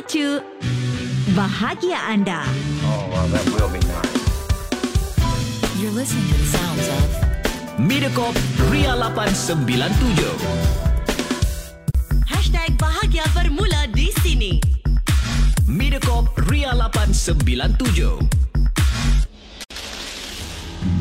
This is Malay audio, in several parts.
memacu bahagia anda. Oh, well, that will be nice. You're listening to the sounds of Mediacorp Ria 897. Hashtag bahagia bermula di sini. Mediacorp Ria 897.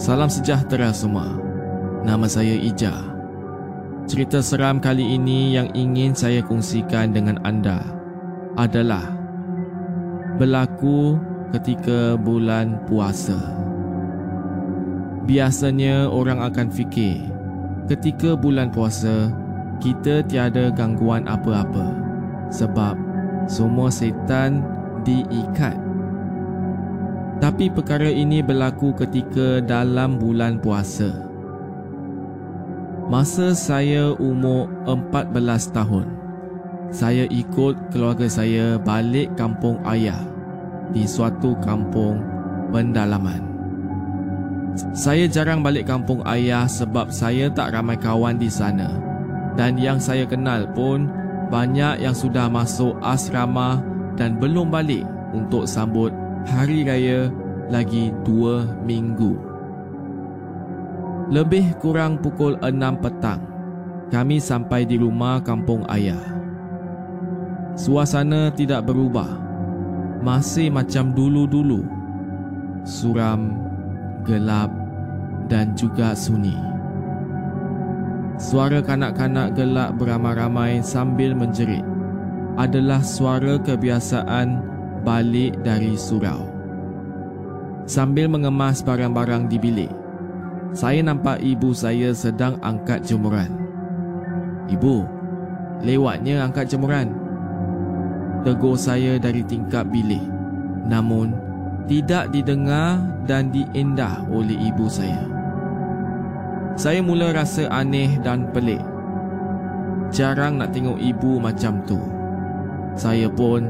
Salam sejahtera semua. Nama saya Ija. Cerita seram kali ini yang ingin saya kongsikan dengan anda adalah berlaku ketika bulan puasa. Biasanya orang akan fikir ketika bulan puasa kita tiada gangguan apa-apa sebab semua setan diikat. Tapi perkara ini berlaku ketika dalam bulan puasa. Masa saya umur 14 tahun, saya ikut keluarga saya balik kampung ayah di suatu kampung pendalaman. Saya jarang balik kampung ayah sebab saya tak ramai kawan di sana. Dan yang saya kenal pun banyak yang sudah masuk asrama dan belum balik untuk sambut hari raya lagi dua minggu. Lebih kurang pukul enam petang, kami sampai di rumah kampung ayah. Suasana tidak berubah. Masih macam dulu-dulu. Suram, gelap dan juga sunyi. Suara kanak-kanak gelak beramai-ramai sambil menjerit adalah suara kebiasaan balik dari surau. Sambil mengemas barang-barang di bilik, saya nampak ibu saya sedang angkat jemuran. Ibu, lewatnya angkat jemuran. Tegur saya dari tingkap bilik. Namun, tidak didengar dan diendah oleh ibu saya. Saya mula rasa aneh dan pelik. Jarang nak tengok ibu macam tu. Saya pun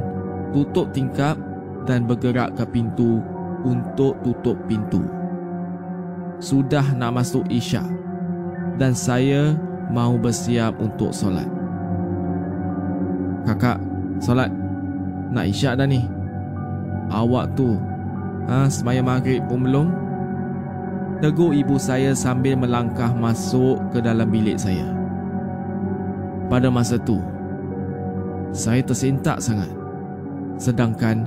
tutup tingkap dan bergerak ke pintu untuk tutup pintu. Sudah nak masuk isyak dan saya mau bersiap untuk solat. Kakak, solat. nak isyak dah ni. Awak tu, ha, semaya maghrib pun belum? Tegur ibu saya sambil melangkah masuk ke dalam bilik saya. Pada masa tu, saya tersentak sangat. Sedangkan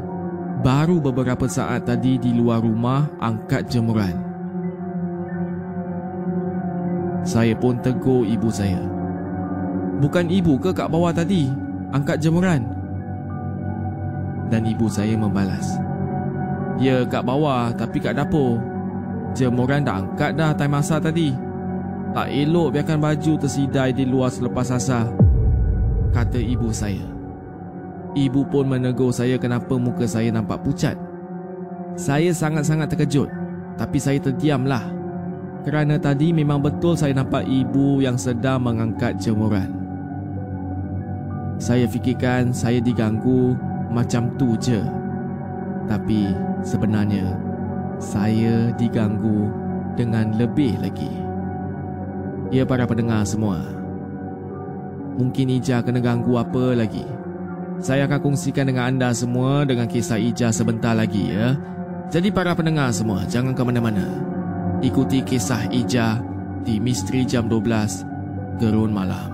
baru beberapa saat tadi di luar rumah angkat jemuran. Saya pun tegur ibu saya. Bukan ibu ke kat bawah tadi angkat jemuran? Dan ibu saya membalas. Ya kat bawah tapi kat dapur. Jemuran dah angkat dah time asar tadi. Tak elok biarkan baju tersidai di luar selepas asar. Kata ibu saya. Ibu pun menegur saya kenapa muka saya nampak pucat. Saya sangat-sangat terkejut. Tapi saya terdiamlah. Kerana tadi memang betul saya nampak ibu yang sedang mengangkat jemuran. Saya fikirkan saya diganggu macam tu je. Tapi sebenarnya saya diganggu dengan lebih lagi. Ya para pendengar semua. Mungkin Ija kena ganggu apa lagi? Saya akan kongsikan dengan anda semua dengan kisah Ija sebentar lagi ya. Jadi para pendengar semua, jangan ke mana-mana. Ikuti kisah Ija di Misteri Jam 12 Gerun Malam.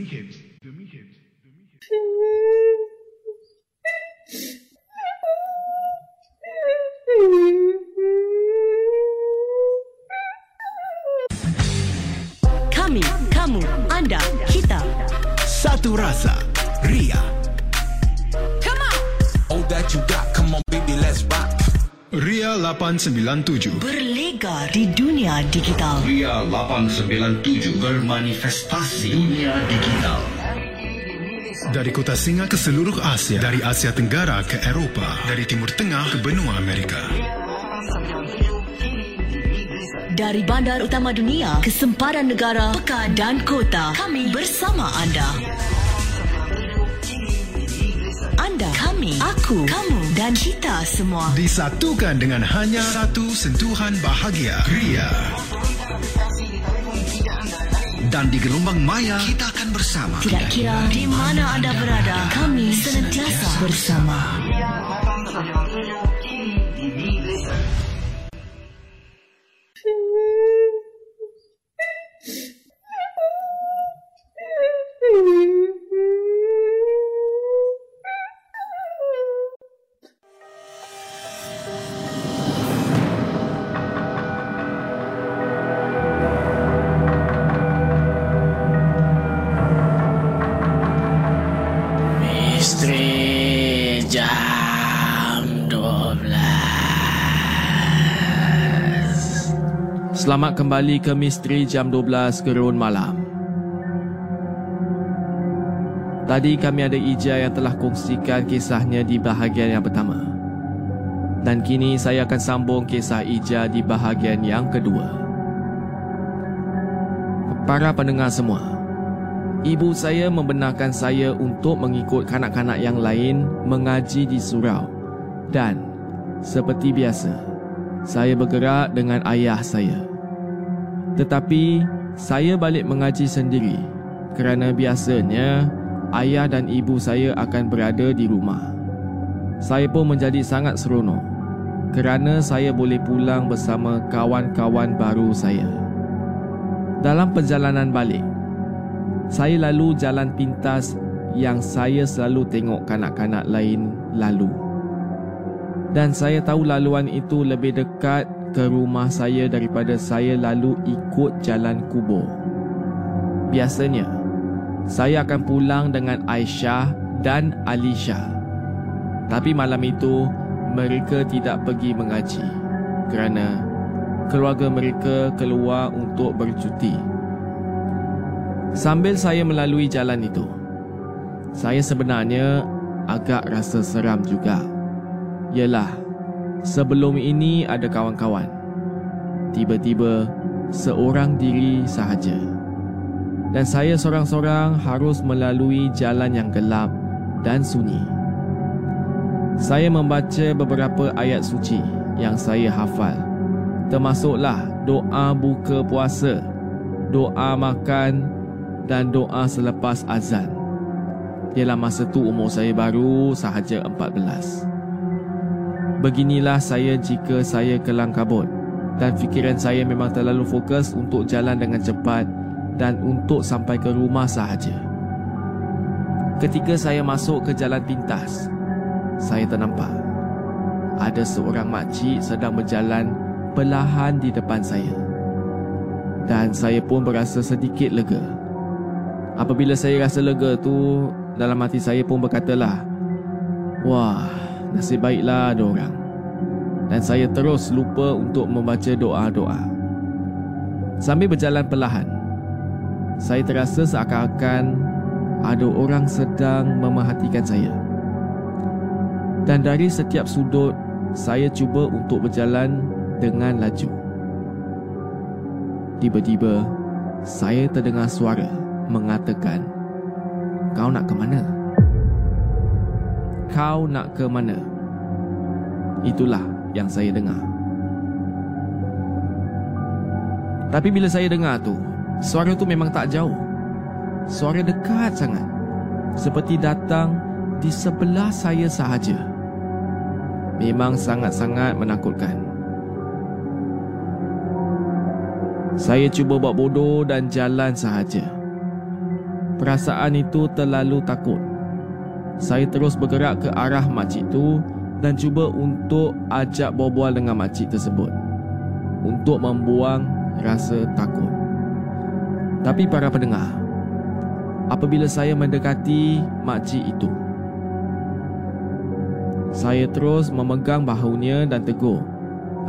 kamu, anda, kita. Satu rasa. Ria. All that you got, come on baby, let's rock. Ria 897 Berlega di dunia digital. Ria 897 bermanifestasi dunia digital. Dari kota Singa ke seluruh Asia Dari Asia Tenggara ke Eropah Dari Timur Tengah ke benua Amerika Dari bandar utama dunia ke sempadan negara, pekan dan kota. Kami bersama anda. Anda, kami, aku, kamu dan kita semua. Disatukan dengan hanya satu sentuhan bahagia Ria Dan di gelombang maya, kita akan bersama. Tidak kira di mana anda berada, kami senantiasa bersama. Misteri Selamat kembali ke Misteri Jam 12 Gerun Malam Tadi kami ada Ija yang telah kongsikan kisahnya di bahagian yang pertama Dan kini saya akan sambung kisah Ija di bahagian yang kedua Para pendengar semua Ibu saya membenarkan saya untuk mengikut kanak-kanak yang lain mengaji di surau. Dan seperti biasa, saya bergerak dengan ayah saya. Tetapi saya balik mengaji sendiri kerana biasanya ayah dan ibu saya akan berada di rumah. Saya pun menjadi sangat seronok kerana saya boleh pulang bersama kawan-kawan baru saya. Dalam perjalanan balik, saya lalu jalan pintas yang saya selalu tengok kanak-kanak lain lalu. Dan saya tahu laluan itu lebih dekat ke rumah saya daripada saya lalu ikut jalan kubur. Biasanya, saya akan pulang dengan Aisyah dan Alisha. Tapi malam itu, mereka tidak pergi mengaji kerana keluarga mereka keluar untuk bercuti. Sambil saya melalui jalan itu, saya sebenarnya agak rasa seram juga. Yalah, sebelum ini ada kawan-kawan. Tiba-tiba, seorang diri sahaja. Dan saya seorang-seorang harus melalui jalan yang gelap dan sunyi. Saya membaca beberapa ayat suci yang saya hafal. Termasuklah doa buka puasa, doa makan dan doa selepas azan. Ialah masa tu umur saya baru sahaja 14. Beginilah saya jika saya kelang kabut dan fikiran saya memang terlalu fokus untuk jalan dengan cepat dan untuk sampai ke rumah sahaja. Ketika saya masuk ke jalan pintas, saya ternampak ada seorang makcik sedang berjalan perlahan di depan saya. Dan saya pun berasa sedikit lega. Apabila saya rasa lega tu, dalam hati saya pun berkatalah, Wah, nasib baiklah ada orang. Dan saya terus lupa untuk membaca doa-doa. Sambil berjalan perlahan, saya terasa seakan-akan ada orang sedang memerhatikan saya. Dan dari setiap sudut, saya cuba untuk berjalan dengan laju. Tiba-tiba, saya terdengar suara mengatakan, Kau nak ke mana? Kau nak ke mana? Itulah yang saya dengar. Tapi bila saya dengar tu, suara tu memang tak jauh. Suara dekat sangat. Seperti datang di sebelah saya sahaja. Memang sangat-sangat menakutkan. Saya cuba buat bodoh dan jalan sahaja. Perasaan itu terlalu takut. Saya terus bergerak ke arah makcik itu dan cuba untuk ajak berbual dengan makcik tersebut. Untuk membuang rasa takut. Tapi para pendengar, apabila saya mendekati makcik itu, saya terus memegang bahunya dan tegur.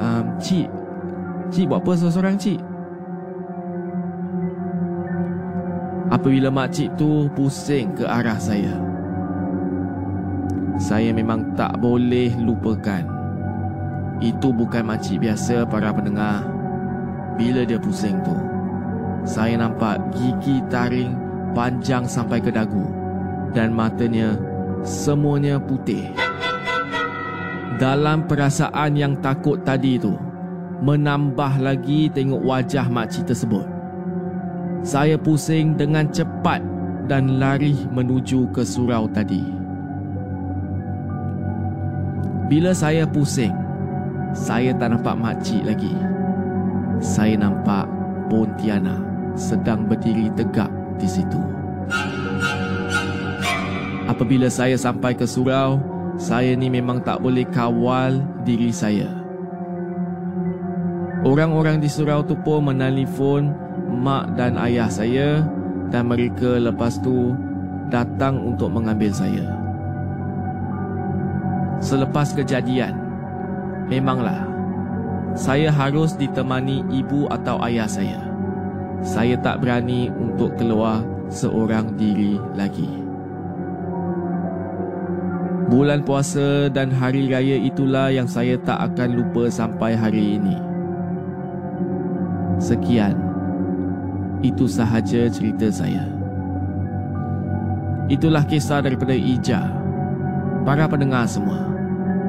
Um, cik, cik buat apa seorang-seorang cik? Apabila makcik tu pusing ke arah saya, saya memang tak boleh lupakan. Itu bukan makcik biasa para pendengar. Bila dia pusing tu, saya nampak gigi taring panjang sampai ke dagu dan matanya semuanya putih. Dalam perasaan yang takut tadi tu, menambah lagi tengok wajah makcik tersebut. Saya pusing dengan cepat dan lari menuju ke surau tadi. Bila saya pusing, saya tak nampak makcik lagi. Saya nampak Pontianak sedang berdiri tegak di situ. Apabila saya sampai ke surau, saya ni memang tak boleh kawal diri saya. Orang-orang di surau tu pun menelpon mak dan ayah saya dan mereka lepas tu datang untuk mengambil saya. Selepas kejadian, memanglah saya harus ditemani ibu atau ayah saya. Saya tak berani untuk keluar seorang diri lagi. Bulan puasa dan hari raya itulah yang saya tak akan lupa sampai hari ini. Sekian. Itu sahaja cerita saya. Itulah kisah daripada Ija. Para pendengar semua,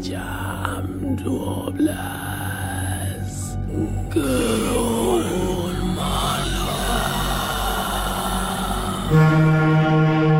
Jam 12 Gerun Misteri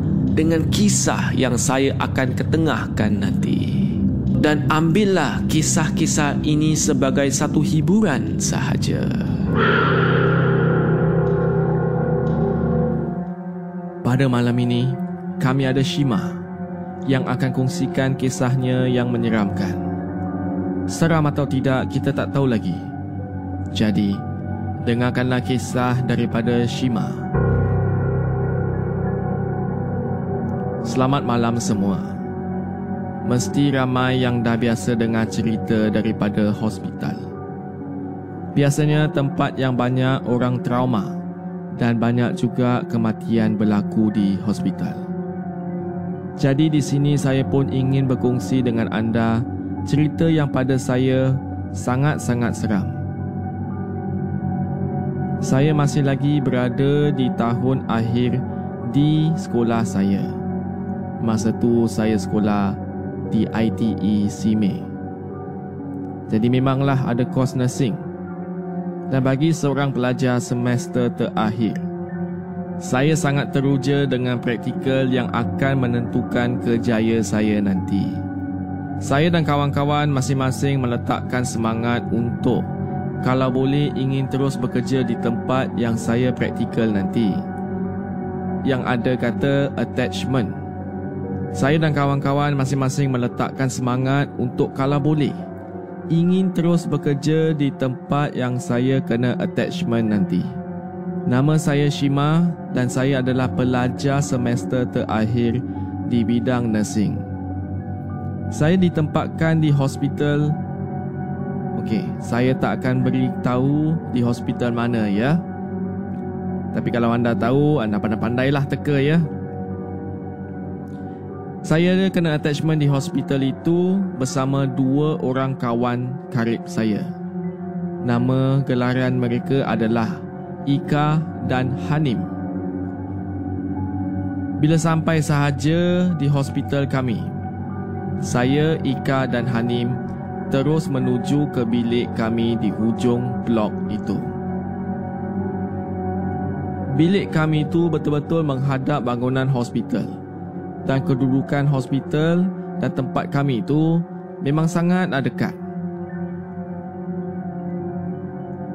dengan kisah yang saya akan ketengahkan nanti. Dan ambillah kisah-kisah ini sebagai satu hiburan sahaja. Pada malam ini, kami ada Shima yang akan kongsikan kisahnya yang menyeramkan. Seram atau tidak kita tak tahu lagi. Jadi, dengarkanlah kisah daripada Shima. Selamat malam semua. Mesti ramai yang dah biasa dengar cerita daripada hospital. Biasanya tempat yang banyak orang trauma dan banyak juga kematian berlaku di hospital. Jadi di sini saya pun ingin berkongsi dengan anda cerita yang pada saya sangat-sangat seram. Saya masih lagi berada di tahun akhir di sekolah saya. Masa tu saya sekolah di ITE Sime. Jadi memanglah ada kos nursing. Dan bagi seorang pelajar semester terakhir, saya sangat teruja dengan praktikal yang akan menentukan kejayaan saya nanti. Saya dan kawan-kawan masing-masing meletakkan semangat untuk kalau boleh ingin terus bekerja di tempat yang saya praktikal nanti. Yang ada kata attachment. Saya dan kawan-kawan masing-masing meletakkan semangat untuk kalau boleh ingin terus bekerja di tempat yang saya kena attachment nanti. Nama saya Shima dan saya adalah pelajar semester terakhir di bidang nursing. Saya ditempatkan di hospital. Okey, saya tak akan beritahu di hospital mana ya. Tapi kalau anda tahu, anda pandai-pandailah teka ya. Saya kena attachment di hospital itu bersama dua orang kawan karib saya. Nama gelaran mereka adalah Ika dan Hanim. Bila sampai sahaja di hospital kami, saya, Ika dan Hanim terus menuju ke bilik kami di hujung blok itu. Bilik kami itu betul-betul menghadap bangunan hospital dan kedudukan hospital dan tempat kami itu memang sangat dekat.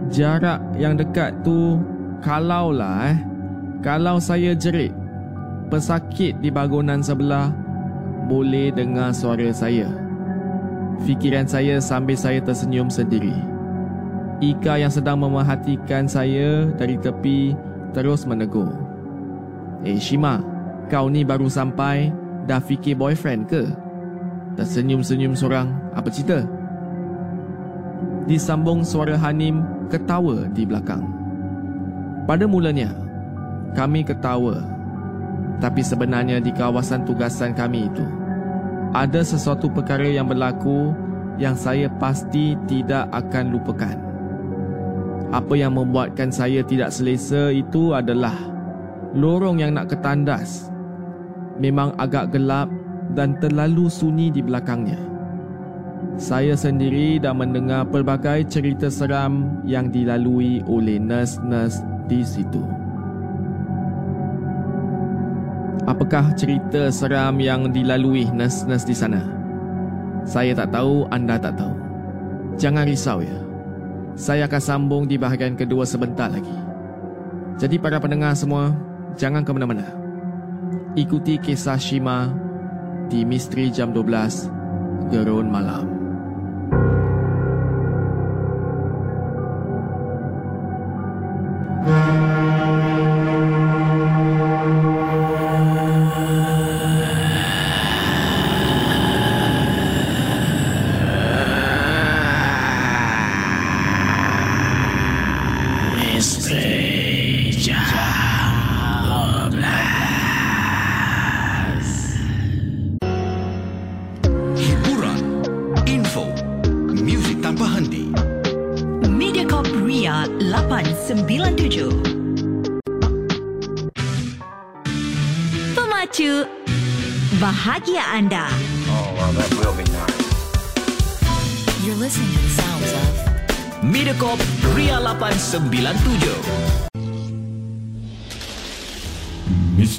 Jarak yang dekat tu kalaulah eh kalau saya jerit pesakit di bangunan sebelah boleh dengar suara saya. Fikiran saya sambil saya tersenyum sendiri. Ika yang sedang memerhatikan saya dari tepi terus menegur. Eh Shima, kau ni baru sampai dah fikir boyfriend ke? Tersenyum-senyum seorang, apa cerita? Disambung suara Hanim ketawa di belakang. Pada mulanya, kami ketawa. Tapi sebenarnya di kawasan tugasan kami itu, ada sesuatu perkara yang berlaku yang saya pasti tidak akan lupakan. Apa yang membuatkan saya tidak selesa itu adalah lorong yang nak ketandas memang agak gelap dan terlalu sunyi di belakangnya. Saya sendiri dah mendengar pelbagai cerita seram yang dilalui oleh nurse-nurse di situ. Apakah cerita seram yang dilalui nurse-nurse di sana? Saya tak tahu, anda tak tahu. Jangan risau ya. Saya akan sambung di bahagian kedua sebentar lagi. Jadi para pendengar semua, jangan ke mana-mana. Ikuti kisah Shima di Misteri Jam 12 Gerun Malam. Hiburan,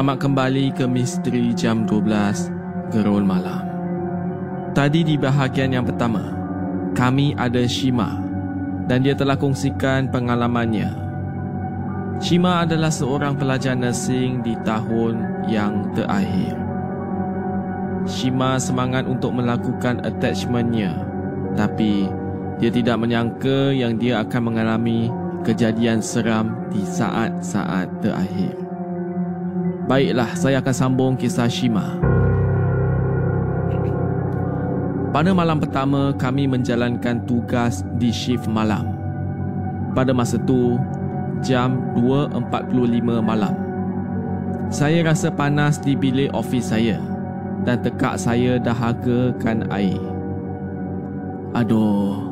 Selamat kembali ke Misteri Jam 12 Gerul Malam. Tadi di bahagian yang pertama Kami ada Shima Dan dia telah kongsikan pengalamannya. Shima adalah seorang pelajar nursing di tahun yang terakhir. Shima semangat untuk melakukan attachmentnya tapi dia tidak menyangka yang dia akan mengalami kejadian seram di saat-saat terakhir. Baiklah, saya akan sambung kisah Shima. Pada malam pertama, kami menjalankan tugas di shift malam. Pada masa itu, jam 2.45 malam. Saya rasa panas di bilik ofis saya dan tekak saya dahagakan air. Aduh,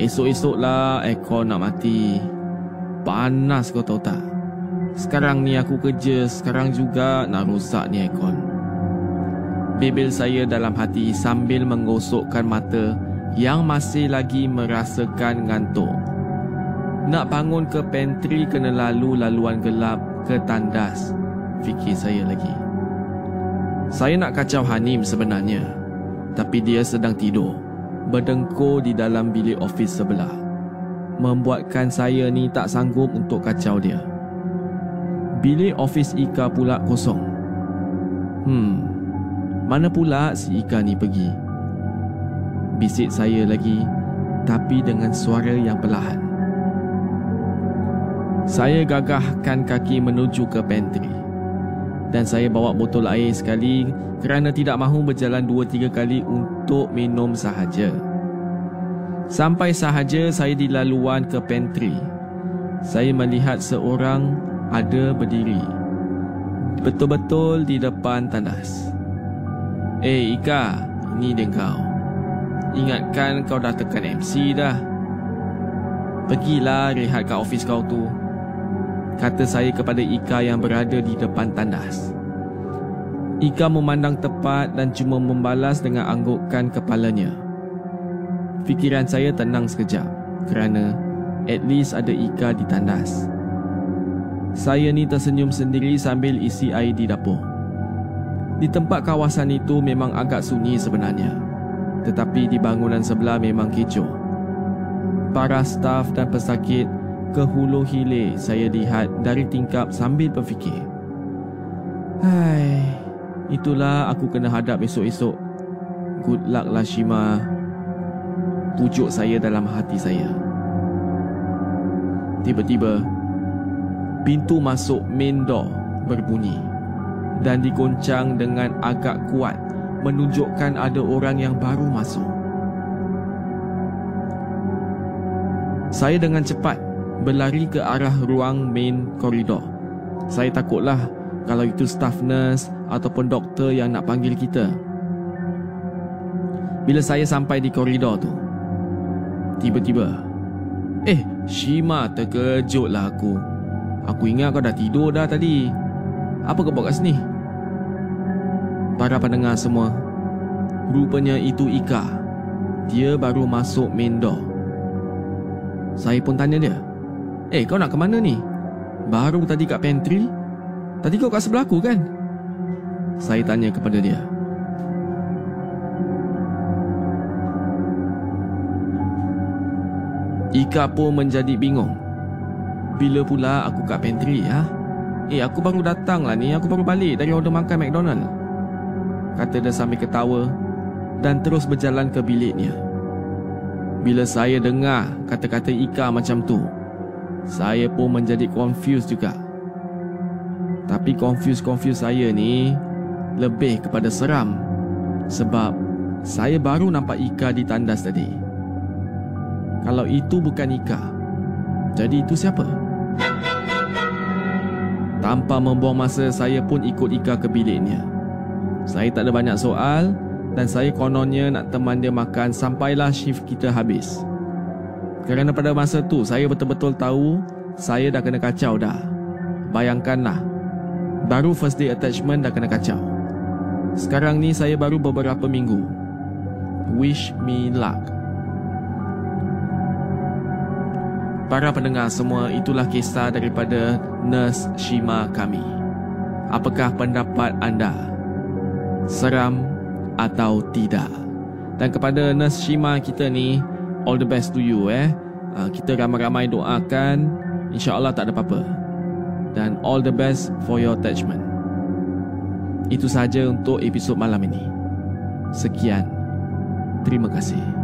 esok-esoklah aircon nak mati. Panas kau tahu tak? Sekarang ni aku kerja, sekarang juga nak rosak ni aircon. Bebel saya dalam hati sambil menggosokkan mata yang masih lagi merasakan ngantuk. Nak bangun ke pantry kena lalu laluan gelap ke tandas. Fikir saya lagi. Saya nak kacau Hanim sebenarnya. Tapi dia sedang tidur. Berdengkur di dalam bilik ofis sebelah. Membuatkan saya ni tak sanggup untuk kacau dia. Bilik ofis Ika pula kosong. Hmm, mana pula si Ika ni pergi? Bisik saya lagi tapi dengan suara yang perlahan. Saya gagahkan kaki menuju ke pantry. Dan saya bawa botol air sekali kerana tidak mahu berjalan dua tiga kali untuk minum sahaja. Sampai sahaja saya di laluan ke pantry. Saya melihat seorang ada berdiri. Betul-betul di depan tandas. Eh Ika, ini dia kau. Ingatkan kau dah tekan MC dah. Pergilah rehat kat ofis kau tu kata saya kepada Ika yang berada di depan tandas. Ika memandang tepat dan cuma membalas dengan anggukkan kepalanya. Fikiran saya tenang sekejap kerana at least ada Ika di tandas. Saya ni tersenyum sendiri sambil isi air di dapur. Di tempat kawasan itu memang agak sunyi sebenarnya. Tetapi di bangunan sebelah memang kecoh. Para staf dan pesakit ke hulu hilir saya lihat dari tingkap sambil berfikir. Hai, itulah aku kena hadap esok-esok. Good luck lah Shima. Pujuk saya dalam hati saya. Tiba-tiba, pintu masuk main door berbunyi dan digoncang dengan agak kuat menunjukkan ada orang yang baru masuk. Saya dengan cepat berlari ke arah ruang main koridor. Saya takutlah kalau itu staff nurse ataupun doktor yang nak panggil kita. Bila saya sampai di koridor tu, tiba-tiba, eh, Shima terkejutlah aku. Aku ingat kau dah tidur dah tadi. Apa kau buat kat sini? Para pendengar semua, rupanya itu Ika. Dia baru masuk main door. Saya pun tanya dia, Eh kau nak ke mana ni? Baru tadi kat pantry Tadi kau kat sebelah aku kan? Saya tanya kepada dia Ika pun menjadi bingung Bila pula aku kat pantry ha? Eh aku baru datang lah ni Aku baru balik dari order makan McDonald Kata dia sambil ketawa Dan terus berjalan ke biliknya Bila saya dengar kata-kata Ika macam tu saya pun menjadi confused juga. Tapi confused-confused saya ni lebih kepada seram sebab saya baru nampak Ika di tandas tadi. Kalau itu bukan Ika, jadi itu siapa? Tanpa membuang masa, saya pun ikut Ika ke biliknya. Saya tak ada banyak soal dan saya kononnya nak teman dia makan sampailah shift kita habis. Kerana pada masa tu saya betul-betul tahu saya dah kena kacau dah. Bayangkanlah, baru first day attachment dah kena kacau. Sekarang ni saya baru beberapa minggu. Wish me luck. Para pendengar semua, itulah kisah daripada Nurse Shima kami. Apakah pendapat anda? Seram atau tidak? Dan kepada Nurse Shima kita ni, all the best to you eh. Uh, kita ramai-ramai doakan insya-Allah tak ada apa-apa. Dan all the best for your attachment. Itu saja untuk episod malam ini. Sekian. Terima kasih.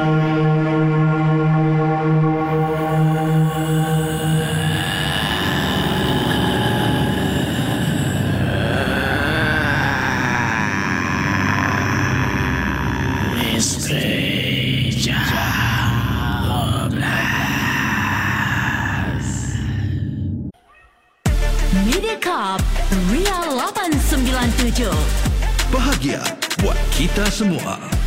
Bahagia buat